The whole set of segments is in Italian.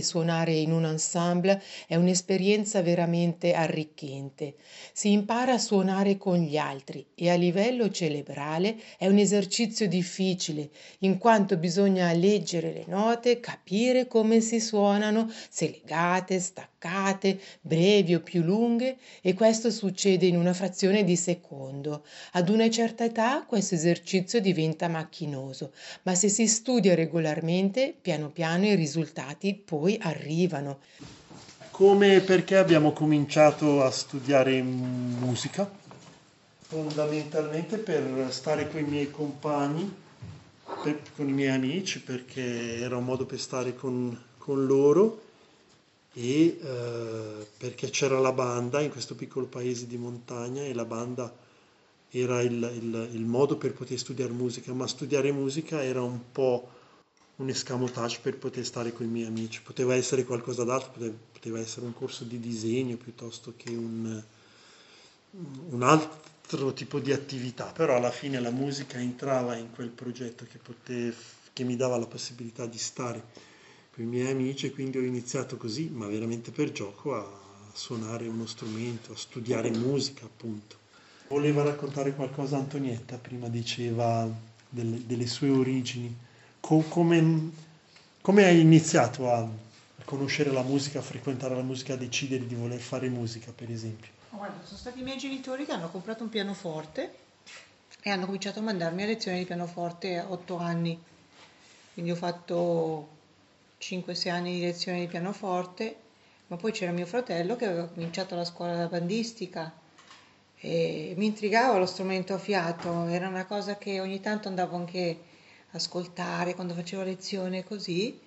Suonare in un ensemble è un'esperienza veramente arricchente. Si impara a suonare con gli altri e a livello cerebrale è un esercizio difficile, in quanto bisogna leggere le note, capire come si suonano, se legate, staccate, brevi o più lunghe, e questo succede in una frazione di secondo. Ad una certa età questo esercizio diventa macchinoso, ma se si studia regolarmente, piano piano i risultati poi poi arrivano. Come e perché abbiamo cominciato a studiare musica? Fondamentalmente per stare con i miei compagni, per, con i miei amici, perché era un modo per stare con, con loro e eh, perché c'era la banda in questo piccolo paese di montagna e la banda era il, il, il modo per poter studiare musica, ma studiare musica era un po' un escamotage per poter stare con i miei amici. Poteva essere qualcosa d'altro, poteva essere un corso di disegno piuttosto che un, un altro tipo di attività, però alla fine la musica entrava in quel progetto che, potev, che mi dava la possibilità di stare con i miei amici e quindi ho iniziato così, ma veramente per gioco, a suonare uno strumento, a studiare musica appunto. Voleva raccontare qualcosa Antonietta, prima diceva delle, delle sue origini co- come, come hai iniziato a conoscere la musica, a frequentare la musica, a decidere di voler fare musica, per esempio? Guarda, sono stati i miei genitori che hanno comprato un pianoforte e hanno cominciato a mandarmi a lezioni di pianoforte a otto anni. Quindi ho fatto 5-6 anni di lezioni di pianoforte, ma poi c'era mio fratello che aveva cominciato la scuola da bandistica e mi intrigava lo strumento a fiato, era una cosa che ogni tanto andavo anche ascoltare quando facevo lezione così,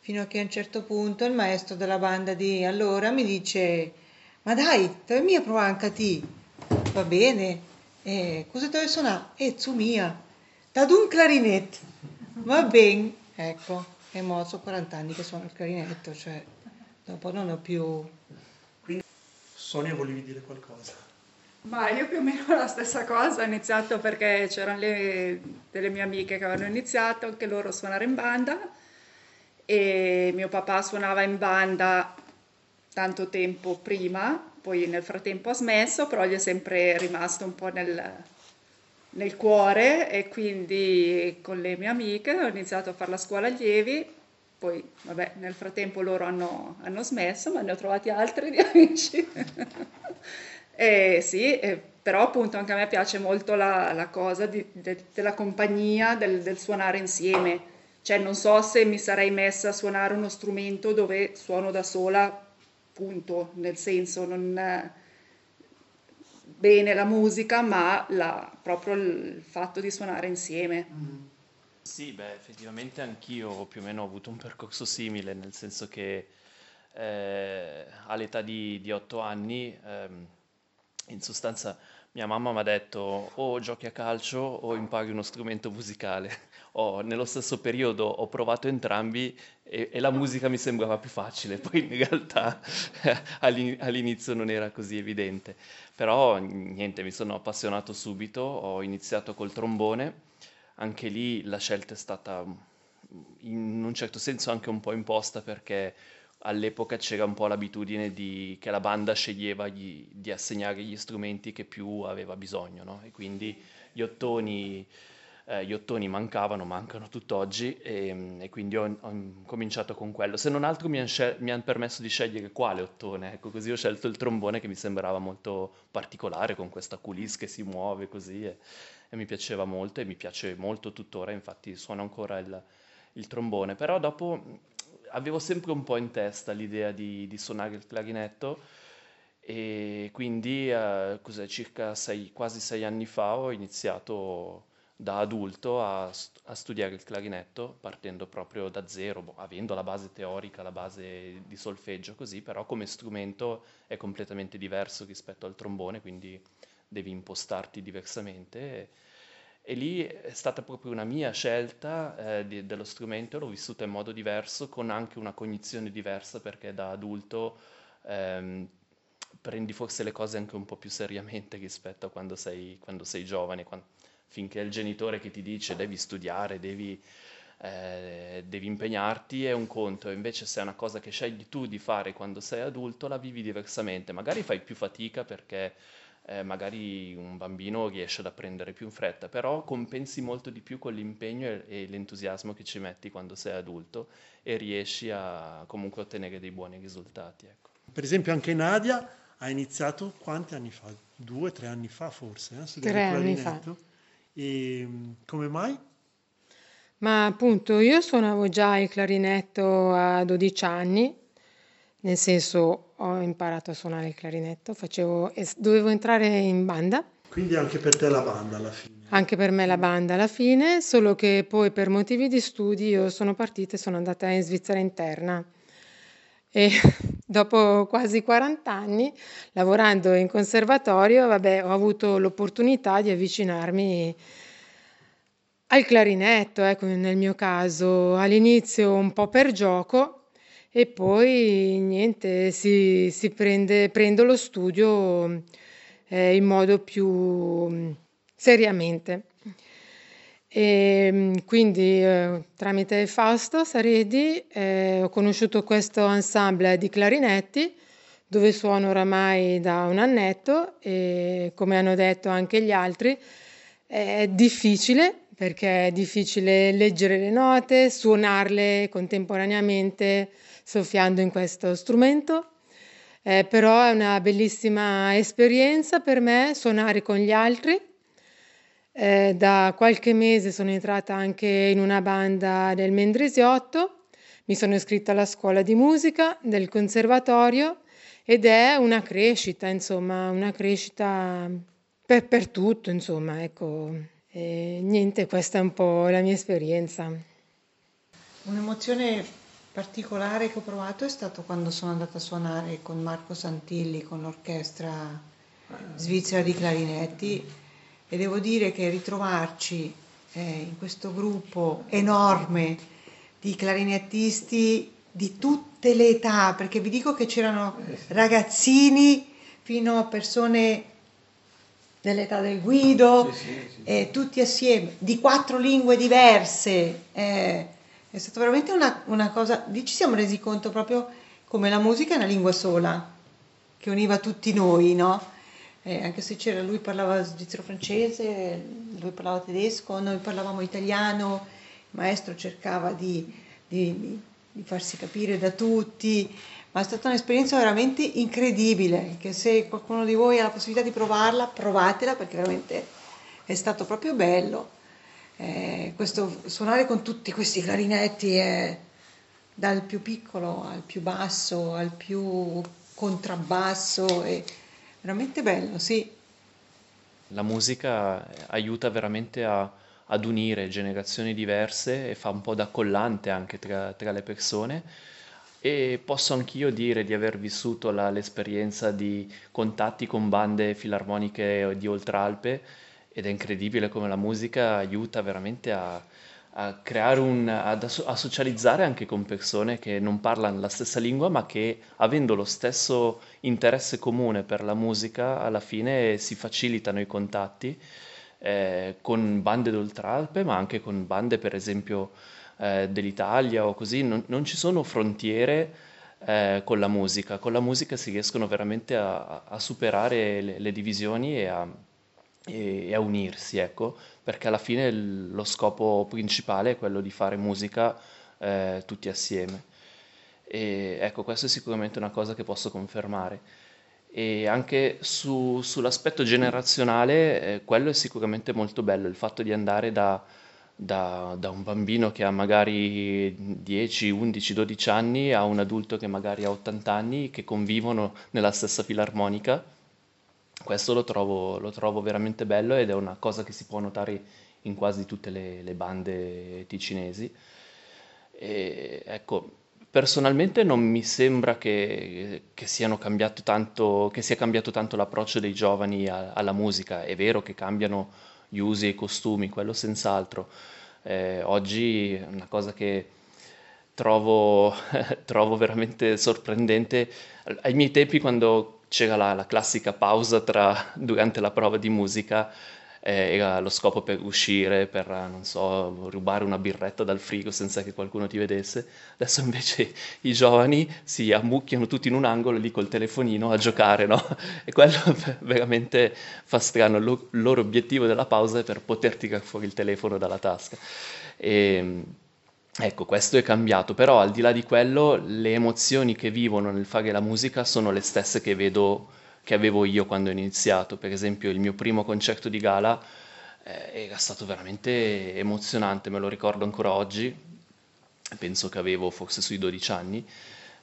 fino a che a un certo punto il maestro della banda di allora mi dice ma dai, fammi a provare anche a te. Va bene, eh, cosa deve suonare? Eh, su mia, da un clarinetto. Va bene, ecco, e mo so 40 anni che suono il clarinetto, cioè dopo non ho più... Sonia, volevi dire qualcosa? Ma io più o meno la stessa cosa, ho iniziato perché c'erano le, delle mie amiche che avevano iniziato anche loro a suonare in banda e mio papà suonava in banda tanto tempo prima, poi nel frattempo ha smesso, però gli è sempre rimasto un po' nel, nel cuore e quindi con le mie amiche ho iniziato a fare la scuola allievi, poi vabbè nel frattempo loro hanno, hanno smesso, ma ne ho trovati altri di amici. Eh, sì, eh, però appunto anche a me piace molto la, la cosa di, de, della compagnia, del, del, suonare insieme. Cioè non so se mi sarei messa a suonare uno strumento dove suono da sola, punto, nel senso non bene la musica, ma la, proprio il fatto di suonare insieme. Mm. Sì, beh, effettivamente anch'io più o meno ho avuto un percorso simile, nel senso che eh, all'età di, di 8 anni... Ehm, in sostanza mia mamma mi ha detto o giochi a calcio o impari uno strumento musicale. Ho, nello stesso periodo ho provato entrambi e, e, la musica mi sembrava più facile, poi in realtà all'inizio non era così evidente. Però niente, mi sono appassionato subito, ho iniziato col trombone, anche lì la scelta è stata in un certo senso anche un po' imposta perché all'epoca c'era un po' l'abitudine di, che la banda sceglieva gli, di assegnare gli strumenti che più aveva bisogno, no? E quindi gli ottoni, eh, gli ottoni mancavano, mancano tutt'oggi e, e quindi ho, ho, cominciato con quello. Se non altro mi hanno han permesso di scegliere quale ottone, ecco, così ho scelto il trombone che mi sembrava molto particolare con questa coulisse che si muove così e, e mi piaceva molto e mi piace molto tuttora, infatti suono ancora il, il trombone, però dopo avevo sempre un po' in testa l'idea di, di suonare il clarinetto e quindi eh, circa sei, quasi sei anni fa ho iniziato da adulto a, a, studiare il clarinetto partendo proprio da zero, boh, avendo la base teorica, la base di solfeggio così, però come strumento è completamente diverso rispetto al trombone, quindi devi impostarti diversamente. E, e lì è stata proprio una mia scelta eh, di, dello strumento, l'ho vissuta in modo diverso, con anche una cognizione diversa, perché da adulto ehm, prendi forse le cose anche un po' più seriamente rispetto a quando sei, quando sei giovane, quando, finché il genitore che ti dice devi studiare, devi eh, devi impegnarti è un conto, invece se è una cosa che scegli tu di fare quando sei adulto, la vivi diversamente. Magari fai più fatica perché eh, magari un bambino riesce ad apprendere più in fretta, però compensi molto di più con l'impegno e, e l'entusiasmo che ci metti quando sei adulto e riesci a comunque ottenere dei buoni risultati. Ecco. Per esempio anche Nadia ha iniziato quanti anni fa? Due, tre anni fa forse, eh, Tre anni clarinetto. E mm, come mai? Ma appunto io suonavo già il clarinetto a 12 anni, nel senso ho imparato a suonare il clarinetto, facevo, dovevo entrare in banda, Quindi anche per te la banda alla fine. anche per me la banda alla fine, solo che poi per motivi di studi io sono partita e sono andata in Svizzera interna. E dopo quasi 40 anni, lavorando in conservatorio, vabbè, ho avuto l'opportunità di avvicinarmi al clarinetto, ecco, nel mio caso, all'inizio un po' per gioco e poi niente, si, si prende, prendo lo studio eh, in modo più mm, seriamente. E mm, quindi eh, tramite Fausto Saredi eh, ho conosciuto questo ensemble di clarinetti dove suono oramai da un annetto e come hanno detto anche gli altri è difficile perché è difficile leggere le note, suonarle contemporaneamente soffiando in questo strumento. Eh, però è una bellissima esperienza per me suonare con gli altri. Eh, da qualche mese sono entrata anche in una banda del Mendrisiotto, mi sono iscritta alla scuola di musica del conservatorio ed è una crescita, insomma, una crescita per, per tutto, insomma, ecco. E niente, questa è un po' la mia esperienza. Un'emozione particolare che ho provato è stato quando sono andata a suonare con Marco Santilli, con l'orchestra svizzera di clarinetti e devo dire che ritrovarci eh, in questo gruppo enorme di clarinettisti di tutte le età, perché vi dico che c'erano ragazzini fino a persone dell'età del Guido, eh, tutti assieme, di quattro lingue diverse. eh, è stata veramente una, una cosa, lì ci siamo resi conto proprio come la musica è una lingua sola, che univa tutti noi, no? Eh, anche se c'era, lui parlava svizzero-francese, lui parlava tedesco, noi parlavamo italiano, il maestro cercava di, di- di farsi capire da tutti, ma è stata un'esperienza veramente incredibile, che se qualcuno di voi ha la possibilità di provarla, provatela perché veramente è stato proprio bello. Eh, questo, suonare con tutti questi clarinetti è dal più piccolo al più basso, al più contrabbasso, è veramente bello, sì. La musica aiuta veramente a- ad unire generazioni diverse e fa un po' da collante anche tra, tra le persone. E posso anch'io dire di aver vissuto la- l'esperienza di contatti con bande filarmoniche di Oltralpe ed è incredibile come la musica aiuta veramente a, a creare un, ad a socializzare anche con persone che non parlano la stessa lingua, ma che avendo lo stesso interesse comune per la musica, alla fine si facilitano i contatti eh, con bande d'Oltralpe, ma anche con bande, per esempio, eh, dell'Italia o così. Non, non ci sono frontiere eh, con la musica. Con la musica si riescono veramente a, a superare le, le divisioni e a, e- a unirsi, ecco, perché alla fine lo scopo principale è quello di fare musica eh, tutti assieme. E ecco, questo è sicuramente una cosa che posso confermare. E anche su- sull'aspetto generazionale, eh, quello è sicuramente molto bello, il fatto di andare da, da- da un bambino che ha magari 10, 11, 12 anni a un adulto che magari ha 80 anni, che convivono nella stessa filarmonica. Questo lo trovo, lo trovo veramente bello ed è una cosa che si può notare in quasi tutte le, le bande ticinesi. E, ecco, personalmente non mi sembra che, che tanto, che sia cambiato tanto l'approccio dei giovani a- alla musica. È vero che cambiano gli usi e i costumi, quello senz'altro. Eh, oggi una cosa che trovo, trovo veramente sorprendente. Ai miei tempi, quando c'era la, la classica pausa tra- durante la prova di musica, eh, era lo scopo per uscire, per, non so, rubare una birretta dal frigo senza che qualcuno ti vedesse. Adesso invece i giovani si ammucchiano tutti in un angolo lì col telefonino a giocare, no? E quello veramente fa strano. Il loro obiettivo della pausa è per poter tirare fuori il telefono dalla tasca. E, Ecco, questo è cambiato, però al di là di quello, le emozioni che vivono nel fare la musica sono le stesse che vedo, che avevo io quando ho iniziato. Per esempio, il mio primo concerto di gala eh, era stato veramente emozionante, me lo ricordo ancora oggi, penso che avevo forse sui 12 anni.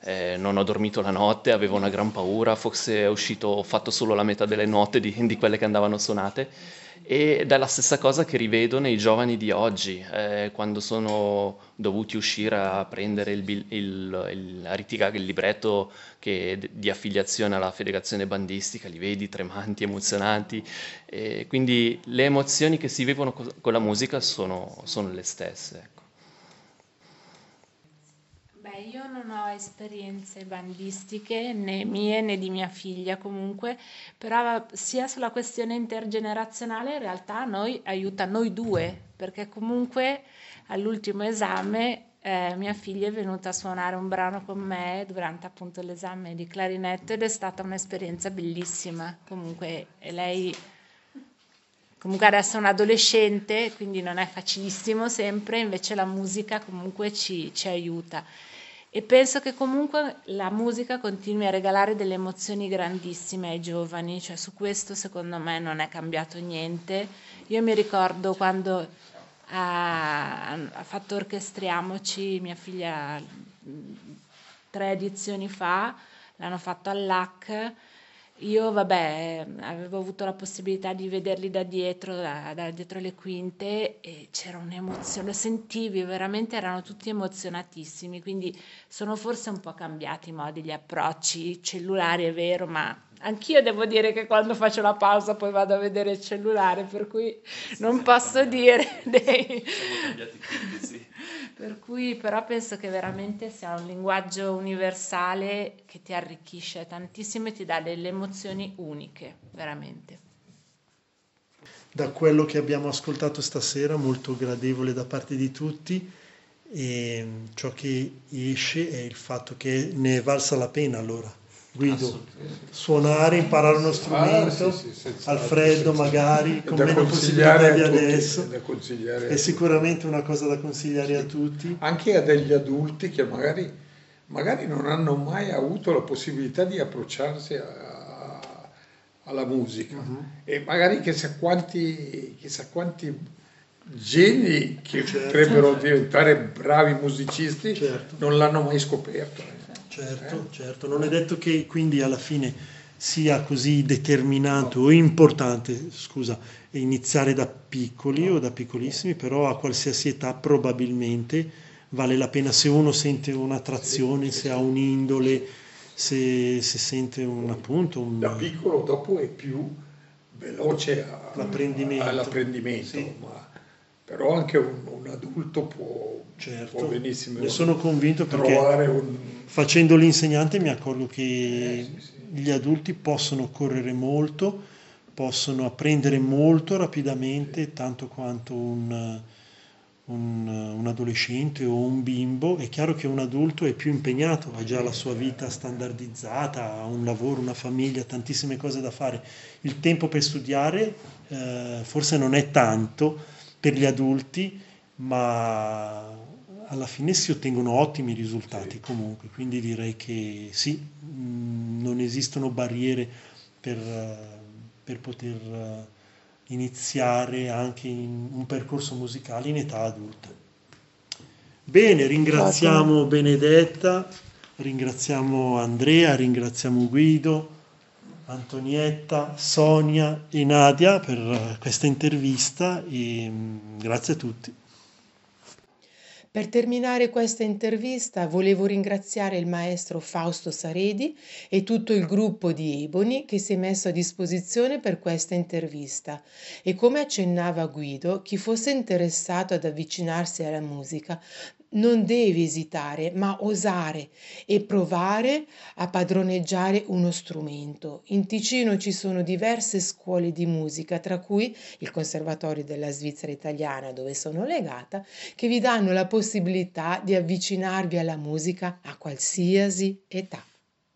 Eh, non ho dormito la notte, avevo una gran paura, forse è uscito, ho fatto solo la metà delle note di, di quelle che andavano suonate ed è la stessa cosa che rivedo nei giovani di oggi, eh, quando sono dovuti uscire a prendere il, il, il, a ritirare il libretto che, di affiliazione alla federazione bandistica, li vedi tremanti, emozionanti, e quindi le emozioni che si vivono co- con la musica sono, sono le stesse. Ecco. Beh, io non ho esperienze bandistiche né mie né di mia figlia comunque, però sia sulla questione intergenerazionale in realtà noi aiuta noi due, perché comunque all'ultimo esame eh, mia figlia è venuta a suonare un brano con me durante appunto l'esame di clarinetto ed è stata un'esperienza bellissima. Comunque lei comunque adesso è un adolescente, quindi non è facilissimo sempre, invece la musica comunque ci, ci aiuta e penso che comunque la musica continui a regalare delle emozioni grandissime ai giovani, cioè su questo secondo me non è cambiato niente. Io mi ricordo quando ha, ha fatto Orchestriamoci, mia figlia tre edizioni fa, l'hanno fatto all'AC io, vabbè, avevo avuto la possibilità di vederli da dietro, da, da dietro le quinte e c'era un'emozione, lo sentivi, veramente erano tutti emozionatissimi, quindi sono forse un po' cambiati i modi, gli approcci cellulari, è vero, ma anch'io devo dire che quando faccio la pausa poi vado a vedere il cellulare, per cui non posso dire dei... Siamo cambiati tutti, sì. Per cui però penso che veramente sia un linguaggio universale che ti arricchisce tantissimo e ti dà delle emozioni uniche, veramente. Da quello che abbiamo ascoltato stasera, molto gradevole da parte di tutti, e ciò che esce è il fatto che ne è valsa la pena allora Guido, suonare, imparare uno strumento ah, sì, sì, al freddo magari, con meno possibilità di adesso. È sicuramente una cosa da consigliare a tutti. Anche a degli adulti che magari, magari non hanno mai avuto la possibilità di approcciarsi a, alla musica uh-huh. e magari chissà quanti, chissà quanti geni che certo. potrebbero diventare bravi musicisti certo. non l'hanno mai scoperto. Eh. Certo, certo, non è detto che quindi alla fine sia così determinato o importante, scusa, iniziare da piccoli o da piccolissimi, però a qualsiasi età probabilmente vale la pena se uno sente un'attrazione, se ha un'indole, se, se sente un appunto... Un... Da piccolo dopo è più veloce a, l'apprendimento, all'apprendimento sì. ma però anche un, un adulto può, certo. può benissimo ne sono convinto perché un... facendo l'insegnante mi accorgo che eh, sì, sì. gli adulti possono correre molto possono apprendere molto rapidamente sì. tanto quanto un, un, un, adolescente o un bimbo è chiaro che un adulto è più impegnato ha già la sua vita standardizzata ha un lavoro, una famiglia, tantissime cose da fare il tempo per studiare eh, forse non è tanto per gli adulti, ma alla fine si ottengono ottimi risultati sì. comunque, quindi direi che sì, mm, non esistono barriere per, per poter iniziare anche in un percorso musicale in età adulta. Bene, ringraziamo Benedetta, ringraziamo Andrea, ringraziamo Guido Antonietta, Sonia e Nadia per questa intervista e mm, grazie a tutti. Per terminare questa intervista volevo ringraziare il maestro Fausto Saredi e tutto il gruppo di Eboni che si è messo a disposizione per questa intervista e come accennava Guido, chi fosse interessato ad avvicinarsi alla musica non devi esitare, ma osare e provare a padroneggiare uno strumento. In Ticino ci sono diverse scuole di musica, tra cui il Conservatorio della Svizzera Italiana, dove sono legata, che vi danno la possibilità di avvicinarvi alla musica a qualsiasi età.